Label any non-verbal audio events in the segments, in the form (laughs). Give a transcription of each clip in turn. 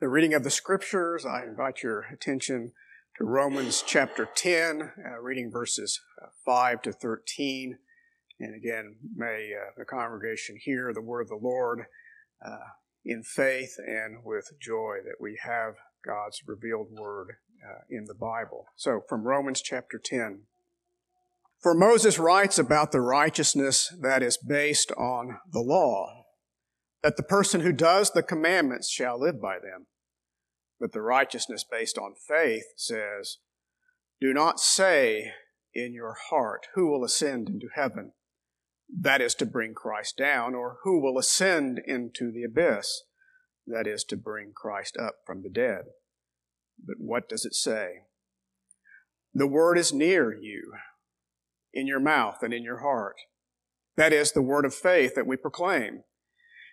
the reading of the scriptures, I invite your attention to Romans chapter 10, uh, reading verses uh, 5 to 13. And again, may uh, the congregation hear the word of the Lord uh, in faith and with joy that we have God's revealed word uh, in the Bible. So, from Romans chapter 10. For Moses writes about the righteousness that is based on the law, that the person who does the commandments shall live by them. But the righteousness based on faith says, Do not say in your heart, Who will ascend into heaven? That is to bring Christ down, or who will ascend into the abyss? That is to bring Christ up from the dead. But what does it say? The word is near you, in your mouth and in your heart. That is the word of faith that we proclaim.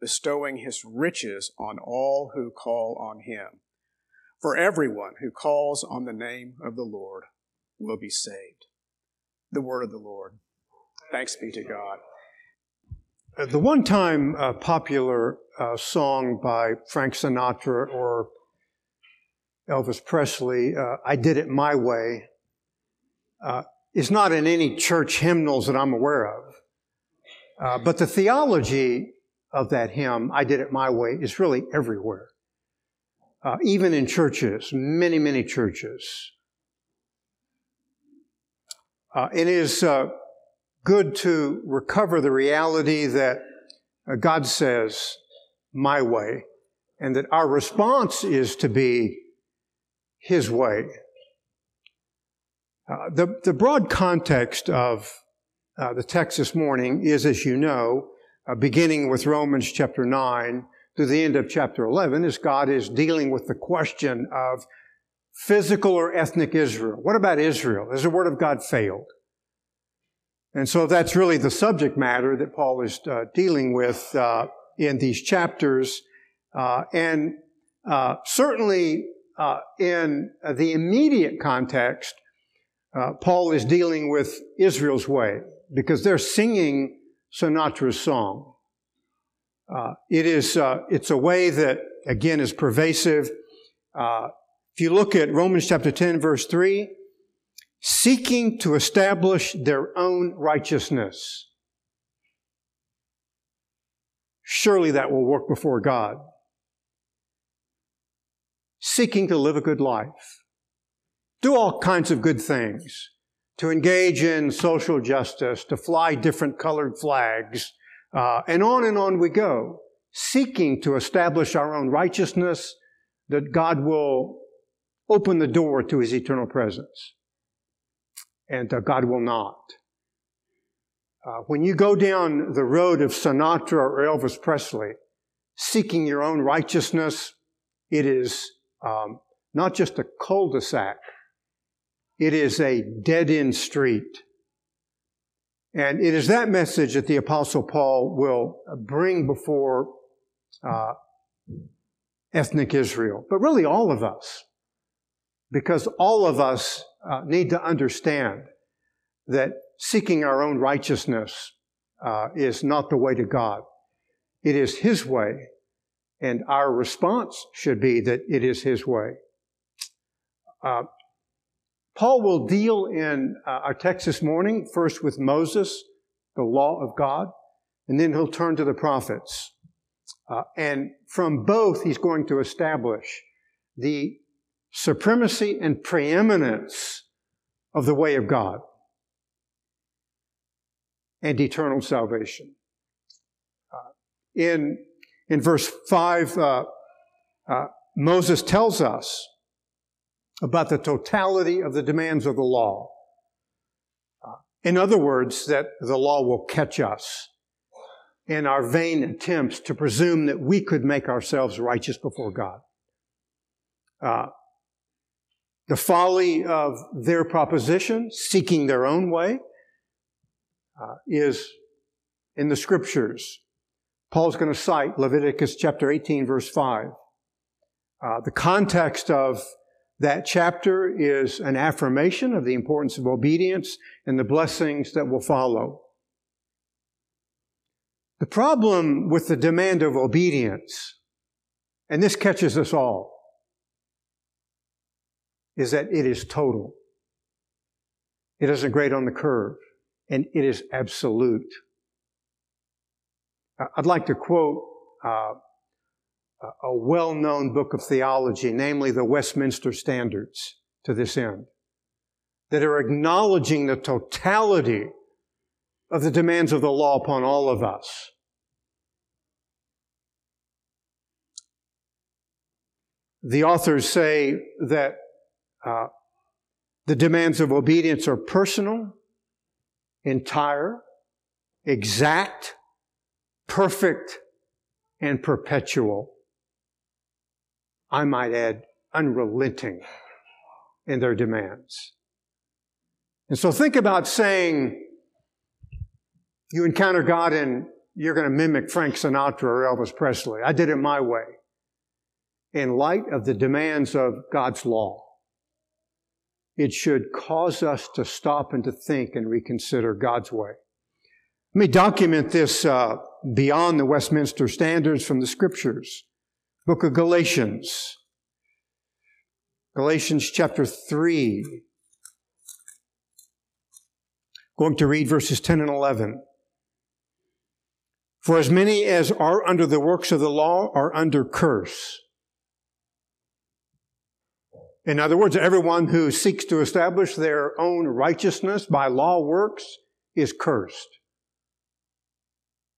bestowing his riches on all who call on him. For everyone who calls on the name of the Lord will be saved. The word of the Lord. Thanks be to God. Uh, the one time uh, popular uh, song by Frank Sinatra or Elvis Presley, uh, I Did It My Way, uh, is not in any church hymnals that I'm aware of. Uh, but the theology of that hymn, I Did It My Way, is really everywhere. Uh, even in churches, many, many churches. Uh, it is uh, good to recover the reality that uh, God says, my way, and that our response is to be His way. Uh, the, the broad context of uh, the text this morning is, as you know, uh, beginning with Romans chapter 9 to the end of chapter 11, is God is dealing with the question of physical or ethnic Israel. What about Israel? Has the Word of God failed? And so that's really the subject matter that Paul is uh, dealing with uh, in these chapters. Uh, and uh, certainly uh, in the immediate context, Paul is dealing with Israel's way because they're singing Sinatra's song. Uh, it is, uh, it's a way that, again, is pervasive. Uh, if you look at Romans chapter 10, verse 3, seeking to establish their own righteousness. Surely that will work before God. Seeking to live a good life. Do all kinds of good things to engage in social justice, to fly different colored flags, uh, and on and on we go, seeking to establish our own righteousness that God will open the door to his eternal presence. And uh, God will not. Uh, when you go down the road of Sinatra or Elvis Presley, seeking your own righteousness, it is um, not just a cul-de-sac, it is a dead end street. And it is that message that the Apostle Paul will bring before uh, ethnic Israel, but really all of us. Because all of us uh, need to understand that seeking our own righteousness uh, is not the way to God. It is His way, and our response should be that it is His way. Paul will deal in uh, our text this morning first with Moses, the law of God, and then he'll turn to the prophets. Uh, and from both, he's going to establish the supremacy and preeminence of the way of God and eternal salvation. Uh, in, in verse 5, uh, uh, Moses tells us about the totality of the demands of the law. Uh, in other words, that the law will catch us in our vain attempts to presume that we could make ourselves righteous before God. Uh, the folly of their proposition, seeking their own way, uh, is in the scriptures. Paul's going to cite Leviticus chapter 18, verse 5. Uh, the context of that chapter is an affirmation of the importance of obedience and the blessings that will follow. The problem with the demand of obedience, and this catches us all, is that it is total. It doesn't grade on the curve, and it is absolute. I'd like to quote uh, a well known book of theology, namely the Westminster Standards, to this end, that are acknowledging the totality of the demands of the law upon all of us. The authors say that uh, the demands of obedience are personal, entire, exact, perfect, and perpetual. I might add, unrelenting in their demands. And so think about saying you encounter God and you're going to mimic Frank Sinatra or Elvis Presley. I did it my way. In light of the demands of God's law, it should cause us to stop and to think and reconsider God's way. Let me document this uh, beyond the Westminster standards from the scriptures. Book of Galatians. Galatians chapter 3. Going to read verses 10 and 11. For as many as are under the works of the law are under curse. In other words, everyone who seeks to establish their own righteousness by law works is cursed.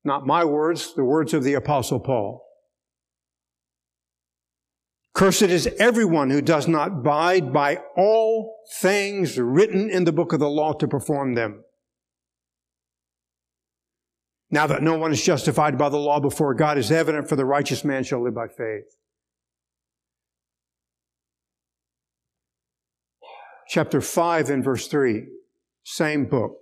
Not my words, the words of the apostle Paul. Cursed is everyone who does not abide by all things written in the book of the law to perform them. Now that no one is justified by the law before God is evident, for the righteous man shall live by faith. Chapter 5 and verse 3, same book.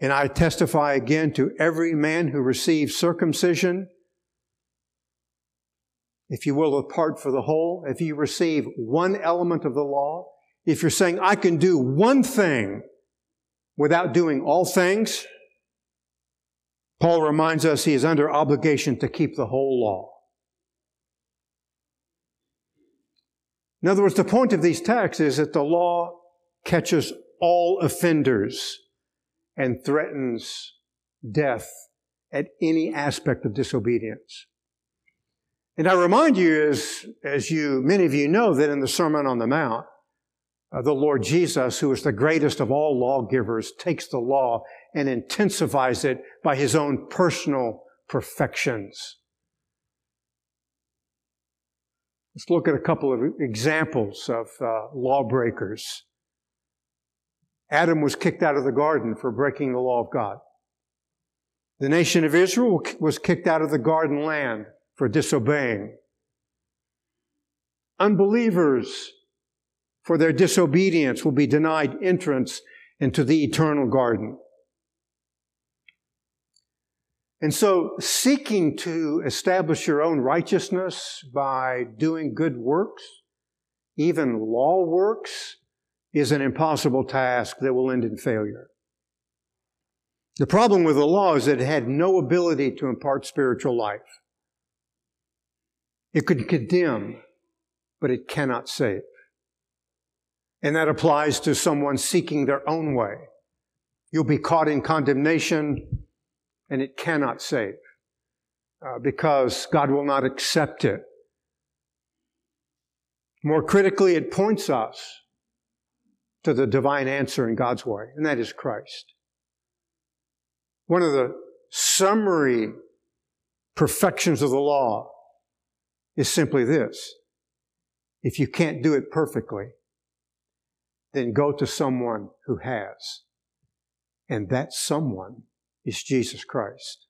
And I testify again to every man who receives circumcision if you will, apart for the whole, if you receive one element of the law, if you're saying, I can do one thing without doing all things, Paul reminds us he is under obligation to keep the whole law. In other words, the point of these texts is that the law catches all offenders and threatens death at any aspect of disobedience. And I remind you, as, as you, many of you know, that in the Sermon on the Mount, uh, the Lord Jesus, who is the greatest of all lawgivers, takes the law and intensifies it by his own personal perfections. Let's look at a couple of examples of uh, lawbreakers. Adam was kicked out of the garden for breaking the law of God. The nation of Israel was kicked out of the garden land for disobeying. Unbelievers, for their disobedience, will be denied entrance into the eternal garden. And so, seeking to establish your own righteousness by doing good works, even law works, is an impossible task that will end in failure. The problem with the law is that it had no ability to impart spiritual life. It could condemn, but it cannot save. And that applies to someone seeking their own way. You'll be caught in condemnation, and it cannot save uh, because God will not accept it. More critically, it points us to the divine answer in God's way, and that is Christ. One of the summary perfections of the law is simply this. If you can't do it perfectly, then go to someone who has. And that someone is Jesus Christ.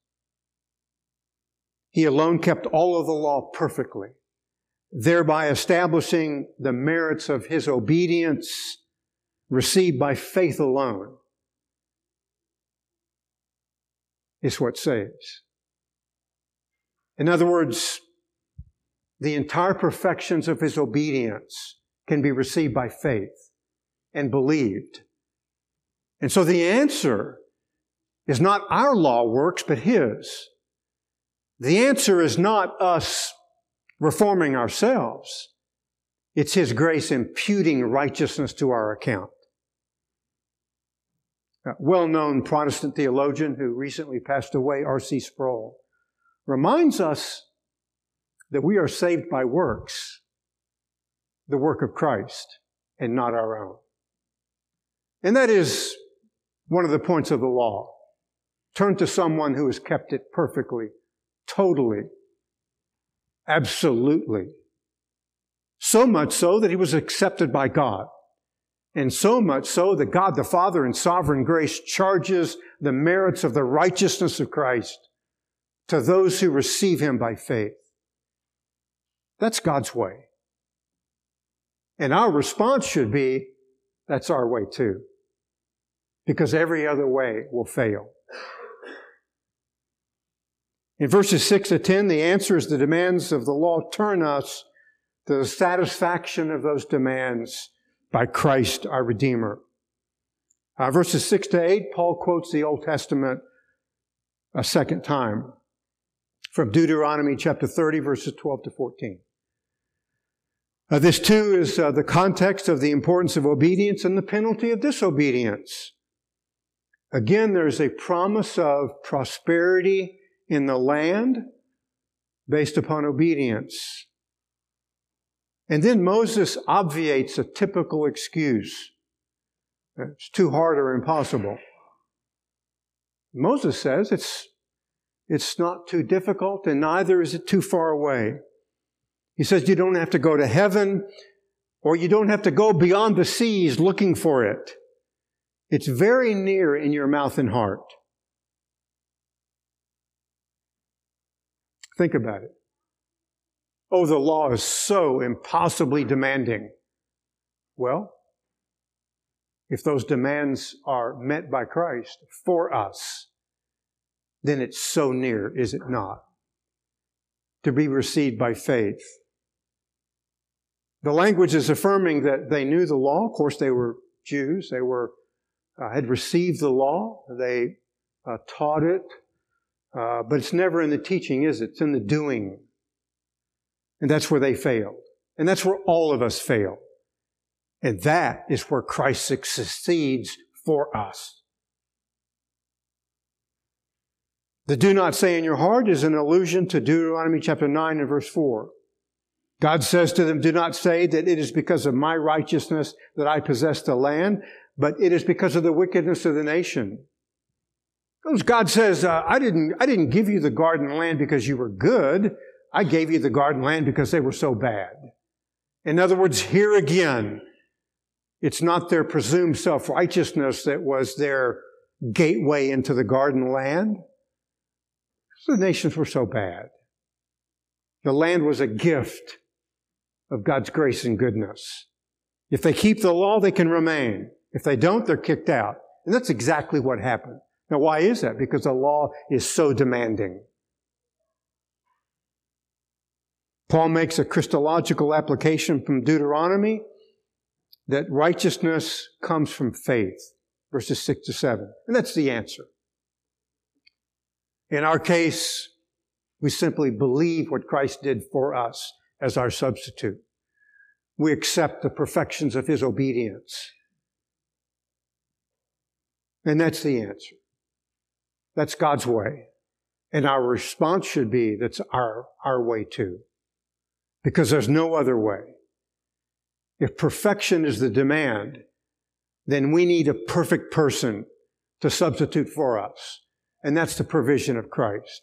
He alone kept all of the law perfectly. thereby establishing the merits of his obedience received by faith alone, is what saves. In other words, the entire perfections of his obedience can be received by faith and believed. And so the answer is not our law works, but his. The answer is not us reforming ourselves. It's his grace imputing righteousness to our account. A well-known Protestant theologian who recently passed away, R.C. Sproul, reminds us that we are saved by works, the work of Christ, and not our own. And that is one of the points of the law. Turn to someone who has kept it perfectly, totally, absolutely. So much so that he was accepted by God. And so much so that God the Father in sovereign grace charges the merits of the righteousness of Christ to those who receive him by faith. That's God's way. And our response should be, that's our way too. Because every other way will fail. In verses 6 to 10, the answer is the demands of the law turn us to the satisfaction of those demands by Christ our Redeemer. Uh, verses 6 to 8, Paul quotes the Old Testament a second time from Deuteronomy chapter 30, verses 12 to 14. Uh, this too is uh, the context of the importance of obedience and the penalty of disobedience. Again, there's a promise of prosperity in the land based upon obedience. And then Moses obviates a typical excuse. It's too hard or impossible. Moses says it's, it's not too difficult and neither is it too far away. He says you don't have to go to heaven or you don't have to go beyond the seas looking for it. It's very near in your mouth and heart. Think about it. Oh, the law is so impossibly demanding. Well, if those demands are met by Christ for us, then it's so near, is it not? To be received by faith. The language is affirming that they knew the law. Of course, they were Jews. They were, uh, had received the law. They uh, taught it. Uh, but it's never in the teaching, is it? It's in the doing. And that's where they failed. And that's where all of us fail. And that is where Christ succeeds for us. The do not say in your heart is an allusion to Deuteronomy chapter 9 and verse 4. God says to them, do not say that it is because of my righteousness that I possess the land, but it is because of the wickedness of the nation. Because God says, uh, I didn't, I didn't give you the garden land because you were good. I gave you the garden land because they were so bad. In other words, here again, it's not their presumed self-righteousness that was their gateway into the garden land. The nations were so bad. The land was a gift of God's grace and goodness. If they keep the law, they can remain. If they don't, they're kicked out. And that's exactly what happened. Now, why is that? Because the law is so demanding. Paul makes a Christological application from Deuteronomy that righteousness comes from faith, verses 6 to 7. And that's the answer. In our case, we simply believe what Christ did for us as our substitute. We accept the perfections of his obedience. And that's the answer. That's God's way. And our response should be that's our, our way too. Because there's no other way. If perfection is the demand, then we need a perfect person to substitute for us. And that's the provision of Christ.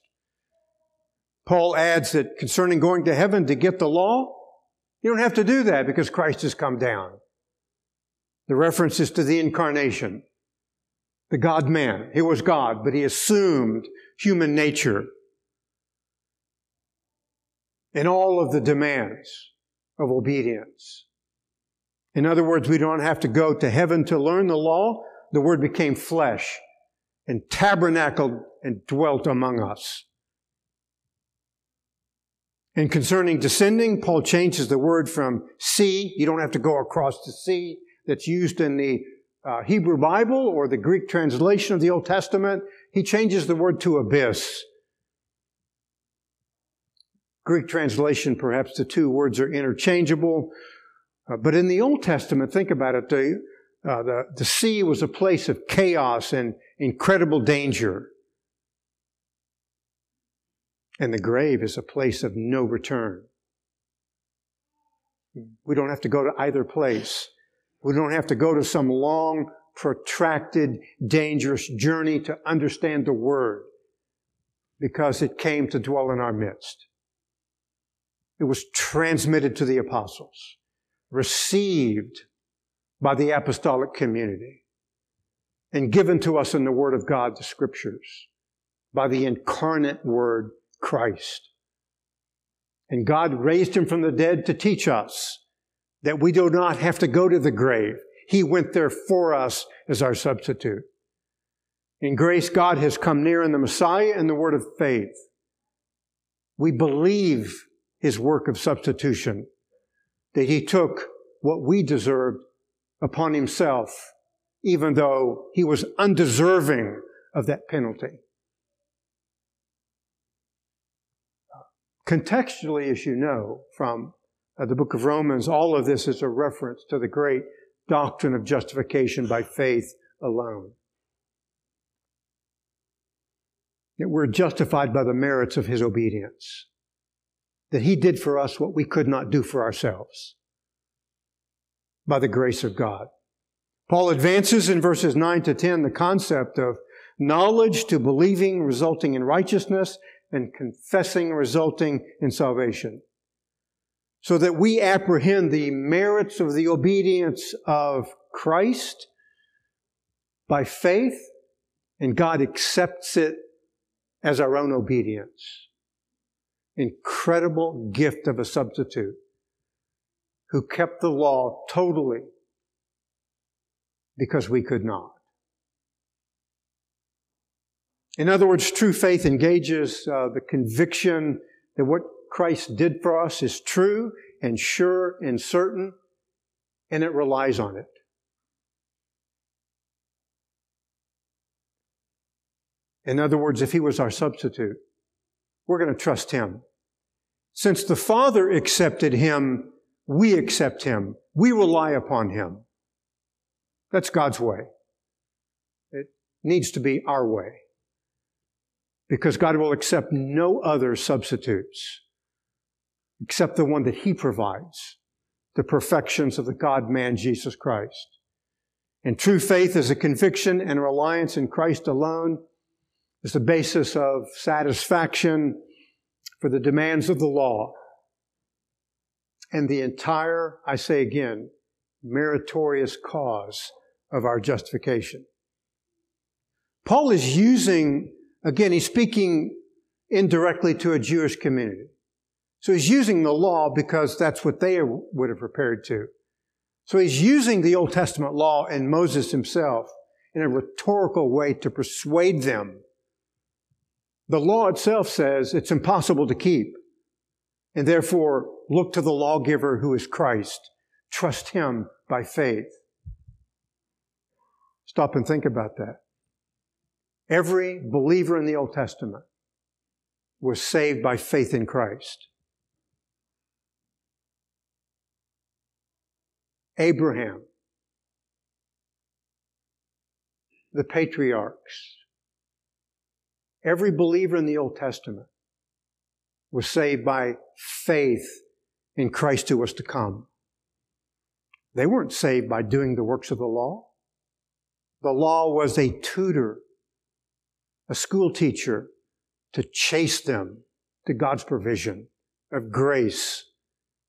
Paul adds that concerning going to heaven to get the law, you don't have to do that because Christ has come down. The reference is to the incarnation the God man. He was God, but he assumed human nature and all of the demands of obedience. In other words, we don't have to go to heaven to learn the law. The Word became flesh and tabernacled and dwelt among us. And concerning descending, Paul changes the word from sea. You don't have to go across the sea that's used in the uh, Hebrew Bible or the Greek translation of the Old Testament. He changes the word to abyss. Greek translation, perhaps the two words are interchangeable. Uh, but in the Old Testament, think about it, the, uh, the, the sea was a place of chaos and incredible danger. And the grave is a place of no return. We don't have to go to either place. We don't have to go to some long, protracted, dangerous journey to understand the Word because it came to dwell in our midst. It was transmitted to the apostles, received by the apostolic community, and given to us in the Word of God, the Scriptures, by the incarnate Word Christ. And God raised him from the dead to teach us that we do not have to go to the grave. He went there for us as our substitute. In grace, God has come near in the Messiah and the word of faith. We believe his work of substitution, that he took what we deserved upon himself, even though he was undeserving of that penalty. Contextually, as you know from uh, the book of Romans, all of this is a reference to the great doctrine of justification by faith alone. That we're justified by the merits of his obedience. That he did for us what we could not do for ourselves. By the grace of God. Paul advances in verses 9 to 10 the concept of knowledge to believing resulting in righteousness and confessing resulting in salvation. So that we apprehend the merits of the obedience of Christ by faith, and God accepts it as our own obedience. Incredible gift of a substitute who kept the law totally because we could not. In other words, true faith engages uh, the conviction that what Christ did for us is true and sure and certain, and it relies on it. In other words, if He was our substitute, we're going to trust Him. Since the Father accepted Him, we accept Him. We rely upon Him. That's God's way. It needs to be our way because God will accept no other substitutes except the one that He provides, the perfections of the God man Jesus Christ. And true faith is a conviction and reliance in Christ alone is the basis of satisfaction for the demands of the law. And the entire, I say again, meritorious cause of our justification. Paul is using Again, he's speaking indirectly to a Jewish community. So he's using the law because that's what they would have prepared to. So he's using the Old Testament law and Moses himself in a rhetorical way to persuade them. The law itself says it's impossible to keep. And therefore, look to the lawgiver who is Christ. Trust him by faith. Stop and think about that. Every believer in the Old Testament was saved by faith in Christ. Abraham, the patriarchs, every believer in the Old Testament was saved by faith in Christ who was to come. They weren't saved by doing the works of the law. The law was a tutor a school teacher to chase them to God's provision of grace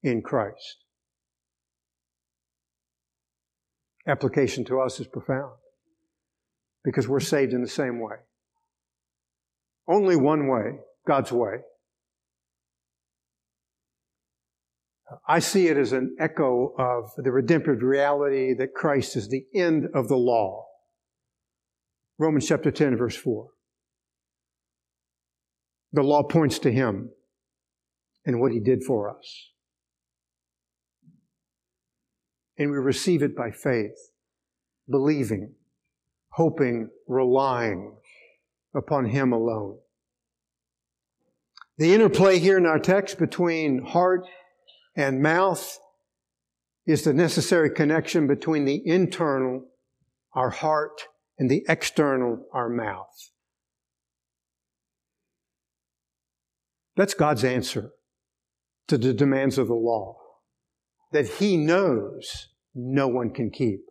in Christ. Application to us is profound because we're saved in the same way. Only one way, God's way. I see it as an echo of the redemptive reality that Christ is the end of the law. Romans chapter 10, verse 4. The law points to Him and what He did for us. And we receive it by faith, believing, hoping, relying upon Him alone. The interplay here in our text between heart and mouth is the necessary connection between the internal, our heart, and the external, our mouth. That's God's answer to the demands of the law that He knows no one can keep.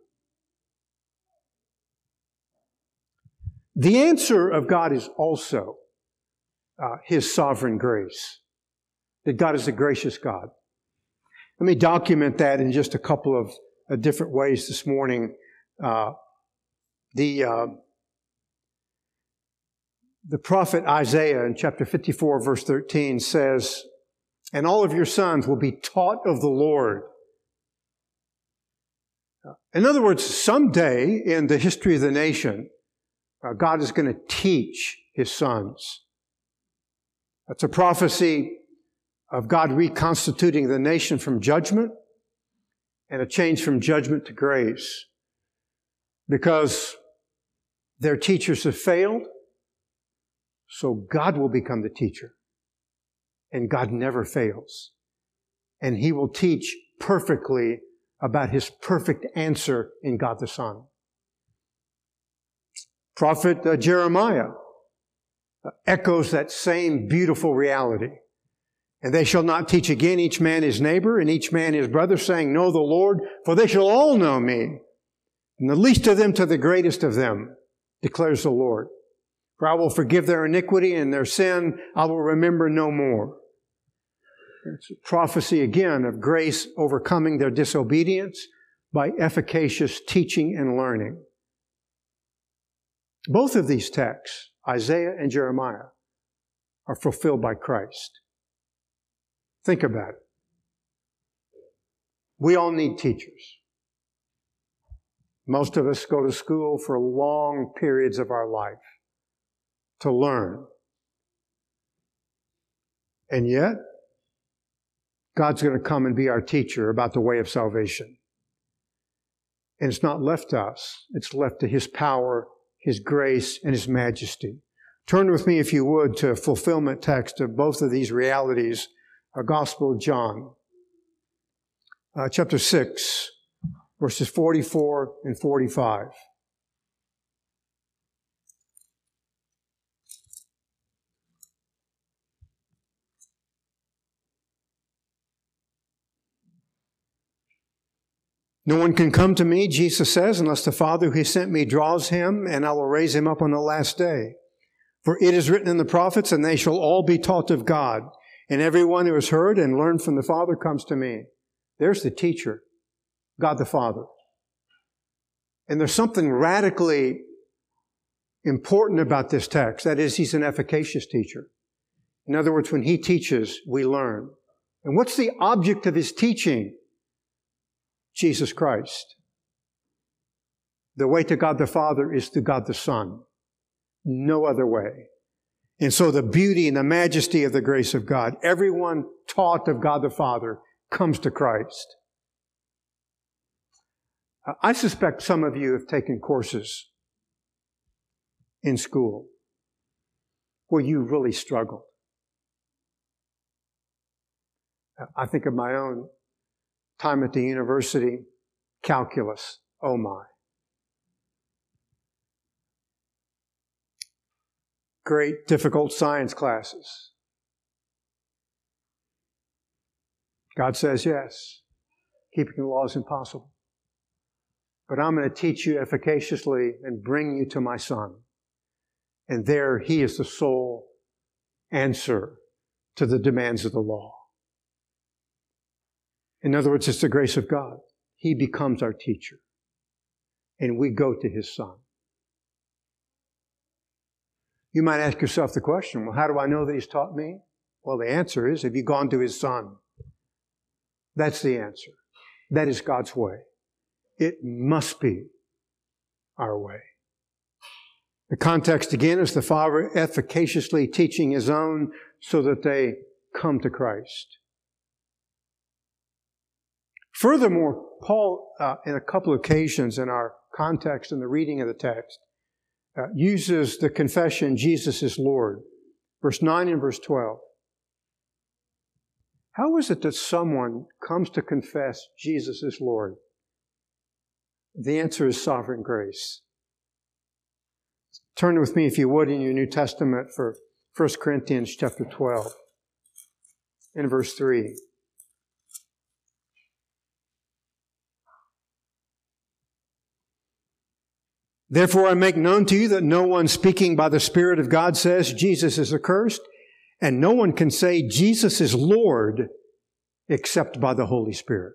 The answer of God is also uh, His sovereign grace, that God is a gracious God. Let me document that in just a couple of uh, different ways this morning. Uh, the uh, the prophet Isaiah in chapter 54, verse 13 says, And all of your sons will be taught of the Lord. In other words, someday in the history of the nation, uh, God is going to teach his sons. That's a prophecy of God reconstituting the nation from judgment and a change from judgment to grace. Because their teachers have failed, so God will become the teacher. And God never fails. And He will teach perfectly about His perfect answer in God the Son. Prophet uh, Jeremiah uh, echoes that same beautiful reality. And they shall not teach again each man his neighbor and each man his brother, saying, Know the Lord, for they shall all know me. And the least of them to the greatest of them, declares the Lord. For I will forgive their iniquity and their sin I will remember no more. It's a prophecy again of grace overcoming their disobedience by efficacious teaching and learning. Both of these texts, Isaiah and Jeremiah, are fulfilled by Christ. Think about it. We all need teachers. Most of us go to school for long periods of our life to learn. And yet, God's going to come and be our teacher about the way of salvation. And it's not left to us, it's left to His power, His grace, and His majesty. Turn with me, if you would, to fulfillment text of both of these realities a Gospel of John, uh, chapter 6, verses 44 and 45. No one can come to me, Jesus says, unless the Father who sent me draws him, and I will raise him up on the last day. For it is written in the prophets, and they shall all be taught of God. And everyone who has heard and learned from the Father comes to me. There's the teacher, God the Father. And there's something radically important about this text. That is, he's an efficacious teacher. In other words, when he teaches, we learn. And what's the object of his teaching? Jesus Christ. The way to God the Father is to God the Son. No other way. And so the beauty and the majesty of the grace of God, everyone taught of God the Father comes to Christ. I suspect some of you have taken courses in school where you really struggled. I think of my own time at the university, calculus. Oh my. great, difficult science classes? God says yes. Keeping the law is impossible. But I'm going to teach you efficaciously and bring you to my son. And there he is the sole answer to the demands of the law. In other words, it's the grace of God. He becomes our teacher. And we go to his son. You might ask yourself the question well, how do I know that He's taught me? Well, the answer is have you gone to His Son? That's the answer. That is God's way. It must be our way. The context again is the Father efficaciously teaching His own so that they come to Christ. Furthermore, Paul, uh, in a couple of occasions in our context and the reading of the text, uh, uses the confession, Jesus is Lord. Verse 9 and verse 12. How is it that someone comes to confess Jesus is Lord? The answer is sovereign grace. Turn with me, if you would, in your New Testament for 1 Corinthians chapter 12 in verse 3. Therefore, I make known to you that no one speaking by the Spirit of God says Jesus is accursed, and no one can say Jesus is Lord except by the Holy Spirit.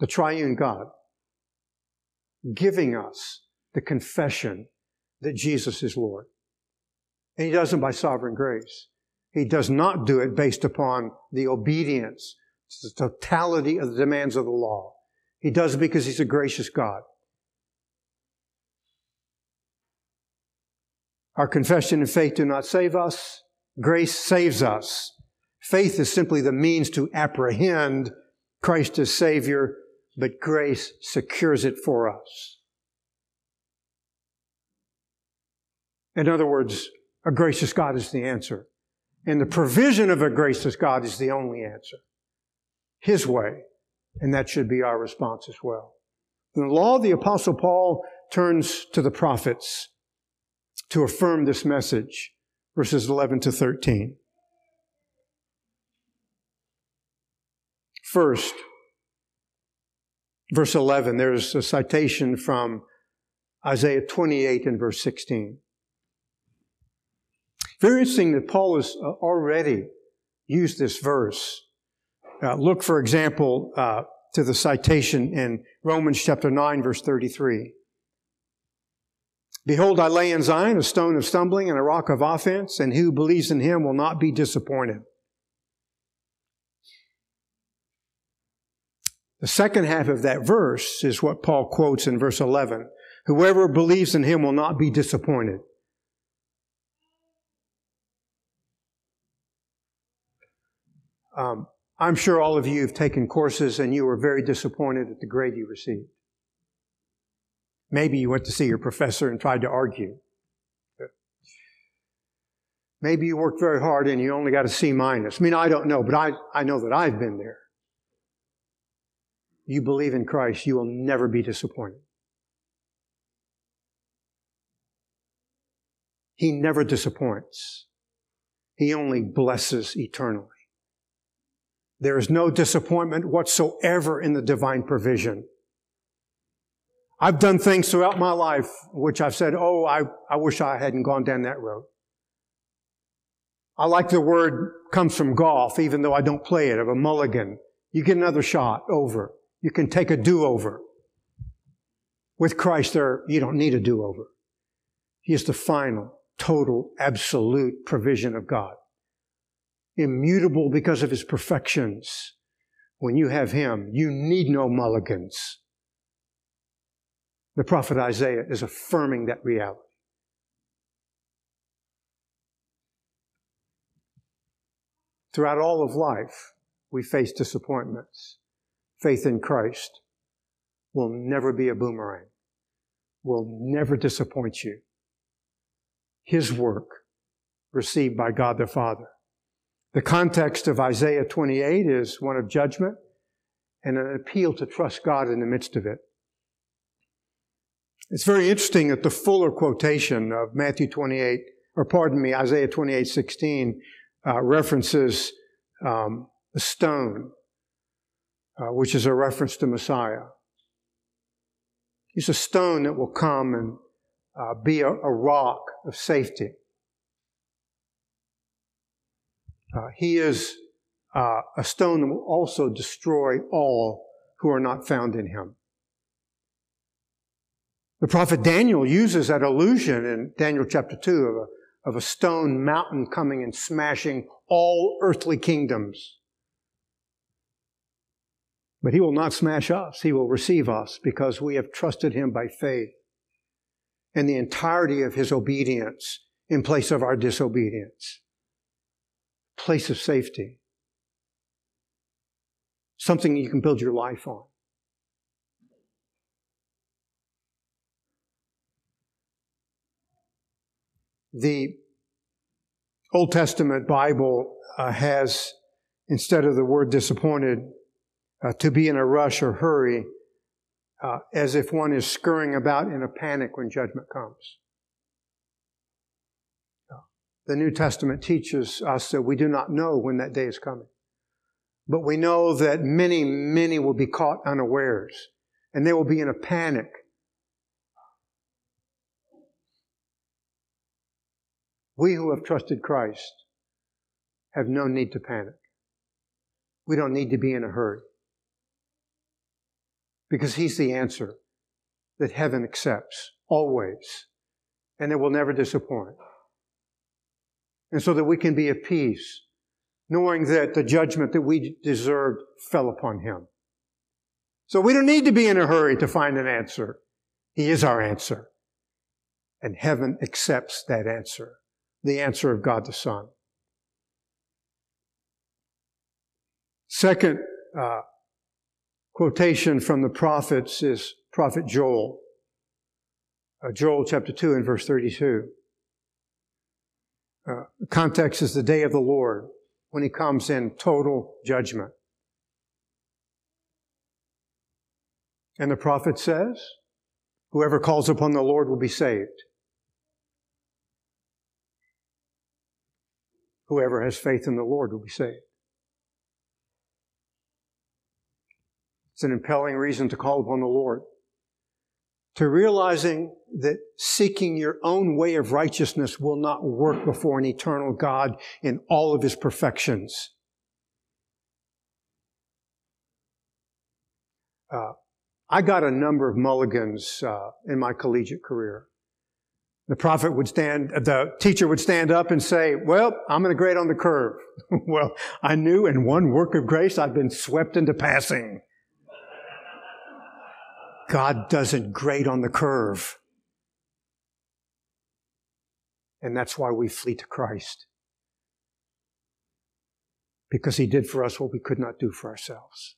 The triune God giving us the confession that Jesus is Lord. And He does it by sovereign grace. He does not do it based upon the obedience, to the totality of the demands of the law. He does it because He's a gracious God. Our confession and faith do not save us. Grace saves us. Faith is simply the means to apprehend Christ as Savior, but grace secures it for us. In other words, a gracious God is the answer. And the provision of a gracious God is the only answer. His way. And that should be our response as well. In the law, the apostle Paul turns to the prophets to affirm this message, verses 11 to 13. First, verse 11, there's a citation from Isaiah 28 and verse 16. Very interesting that Paul has uh, already used this verse. Uh, look, for example, uh, to the citation in Romans chapter 9, verse 33. Behold, I lay in Zion a stone of stumbling and a rock of offense, and who believes in him will not be disappointed. The second half of that verse is what Paul quotes in verse 11. Whoever believes in him will not be disappointed. Um, I'm sure all of you have taken courses and you were very disappointed at the grade you received. Maybe you went to see your professor and tried to argue. Maybe you worked very hard and you only got a C minus. I mean, I don't know, but I, I know that I've been there. You believe in Christ, you will never be disappointed. He never disappoints. He only blesses eternally. There is no disappointment whatsoever in the divine provision. I've done things throughout my life which I've said, oh, I, I wish I hadn't gone down that road. I like the word comes from golf, even though I don't play it, of a mulligan. You get another shot over. You can take a do-over. With Christ there, you don't need a do-over. He is the final, total, absolute provision of God. Immutable because of His perfections. When you have Him, you need no mulligans. The prophet Isaiah is affirming that reality. Throughout all of life, we face disappointments. Faith in Christ will never be a boomerang, will never disappoint you. His work received by God the Father. The context of Isaiah 28 is one of judgment and an appeal to trust God in the midst of it. It's very interesting that the fuller quotation of Matthew 28, or pardon me, Isaiah 28, 16, uh, references um, a stone, uh, which is a reference to Messiah. He's a stone that will come and uh, be a, a, rock of safety. Uh, he is uh, a stone that will also destroy all who are not found in him. The prophet Daniel uses that illusion in Daniel chapter 2 of a, of a stone mountain coming and smashing all earthly kingdoms. But he will not smash us. He will receive us because we have trusted him by faith and the entirety of his obedience in place of our disobedience. Place of safety. Something you can build your life on. The Old Testament Bible uh, has, instead of the word disappointed, uh, to be in a rush or hurry, uh, as if one is scurrying about in a panic when judgment comes. The New Testament teaches us that we do not know when that day is coming. But we know that many, many will be caught unawares, and they will be in a panic. We who have trusted Christ have no need to panic. We don't need to be in a hurry because He's the answer that heaven accepts always, and it will never disappoint. And so that we can be at peace, knowing that the judgment that we deserved fell upon Him. So we don't need to be in a hurry to find an answer. He is our answer. And heaven accepts that answer, the answer of God the Son. Second, uh, quotation from the prophets is Prophet Joel. Uh, Joel chapter 2 and verse 32. Uh, the context is the day of the Lord when he comes in total judgment. And the prophet says, Whoever calls upon the Lord will be saved. Whoever has faith in the Lord will be saved. It's an impelling reason to call upon the Lord. To realizing that seeking your own way of righteousness will not work before an eternal God in all of his perfections. Uh, I got a number of mulligans uh, in my collegiate career. The prophet would stand, the teacher would stand up and say, well, I'm going to grade on the curve. (laughs) well, I knew in one work of grace I'd been swept into passing. God doesn't grade on the curve. And that's why we flee to Christ. Because he did for us what we could not do for ourselves.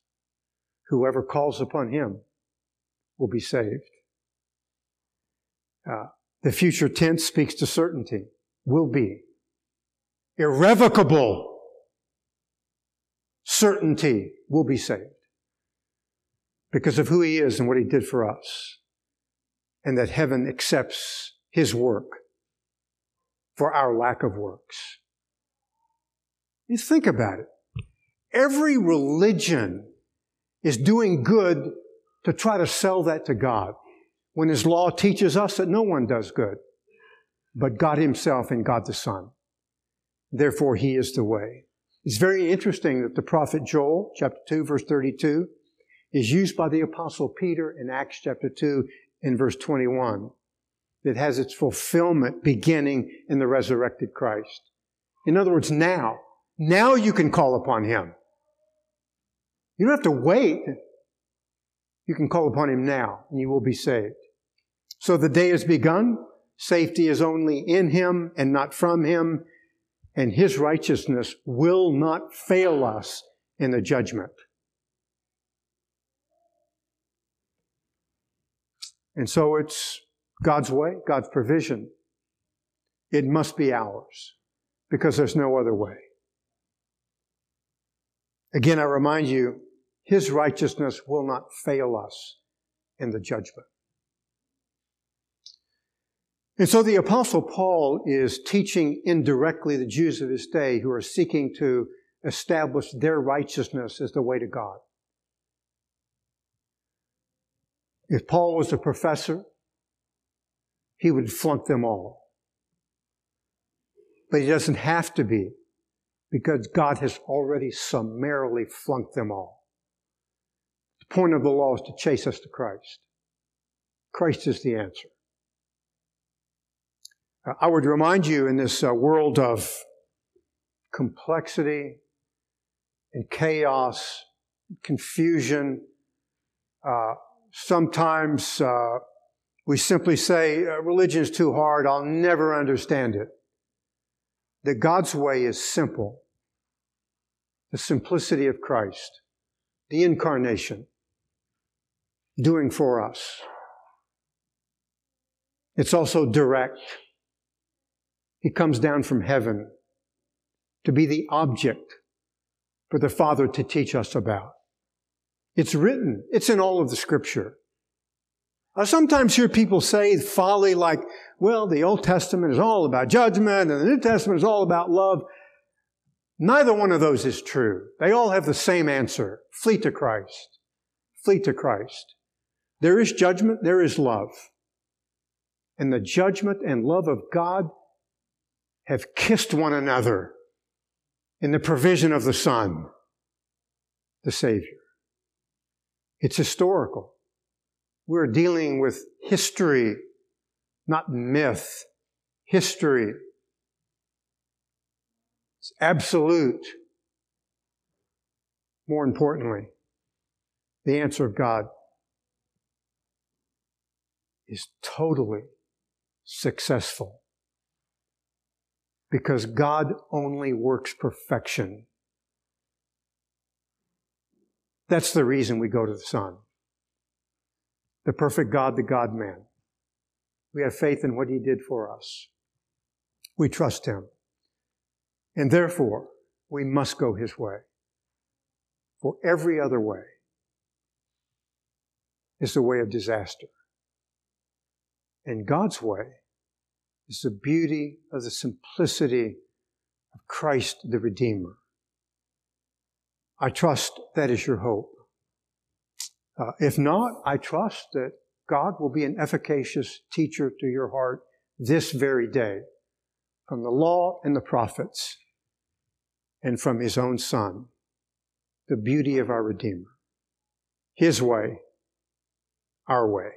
Whoever calls upon him will be saved. Uh, the future tense speaks to certainty. Will be. Irrevocable certainty will be saved because of who he is and what he did for us, and that heaven accepts his work for our lack of works. You think about it. Every religion is doing good to try to sell that to God when his law teaches us that no one does good but God himself and God the Son. Therefore, he is the way. It's very interesting that the prophet Joel, chapter 2, verse 32, is used by the apostle Peter in Acts chapter 2 in verse 21 that has its fulfillment beginning in the resurrected Christ. In other words, now, now you can call upon Him. You don't have to wait. You can call upon Him now and you will be saved. So the day has begun. Safety is only in Him and not from Him. And His righteousness will not fail us in the judgment. And so it's God's way, God's provision. It must be ours because there's no other way. Again, I remind you, His righteousness will not fail us in the judgment. And so the apostle Paul is teaching indirectly the Jews of his day who are seeking to establish their righteousness as the way to God. If Paul was a professor, he would flunk them all. But he doesn't have to be because God has already summarily flunked them all. Point of the law is to chase us to Christ. Christ is the answer. I would remind you in this uh, world of complexity and chaos confusion. Uh, sometimes uh, we simply say, uh, religion is too hard, I'll never understand it. That God's way is simple. The simplicity of Christ, the incarnation, doing for us. It's also direct. He comes down from heaven to be the object for the Father to teach us about. It's written. It's in all of the scripture. I sometimes hear people say folly like, well, the Old Testament is all about judgment and the New Testament is all about love. Neither one of those is true. They all have the same answer. Flee to Christ. Flee to Christ. There is judgment, there is love. And the judgment and love of God have kissed one another in the provision of the Son, the Savior. It's historical. We're dealing with history, not myth. History. It's absolute. More importantly, the answer of God is totally successful because God only works perfection. That's the reason we go to the Son. The perfect God, the God man. We have faith in what He did for us. We trust Him. And therefore, we must go His way. For every other way is the way of disaster. And God's way is the beauty of the simplicity of Christ the Redeemer. I trust that is your hope. Uh, if not, I trust that God will be an efficacious teacher to your heart this very day from the law and the prophets and from his own Son, the beauty of our Redeemer. His way, our way.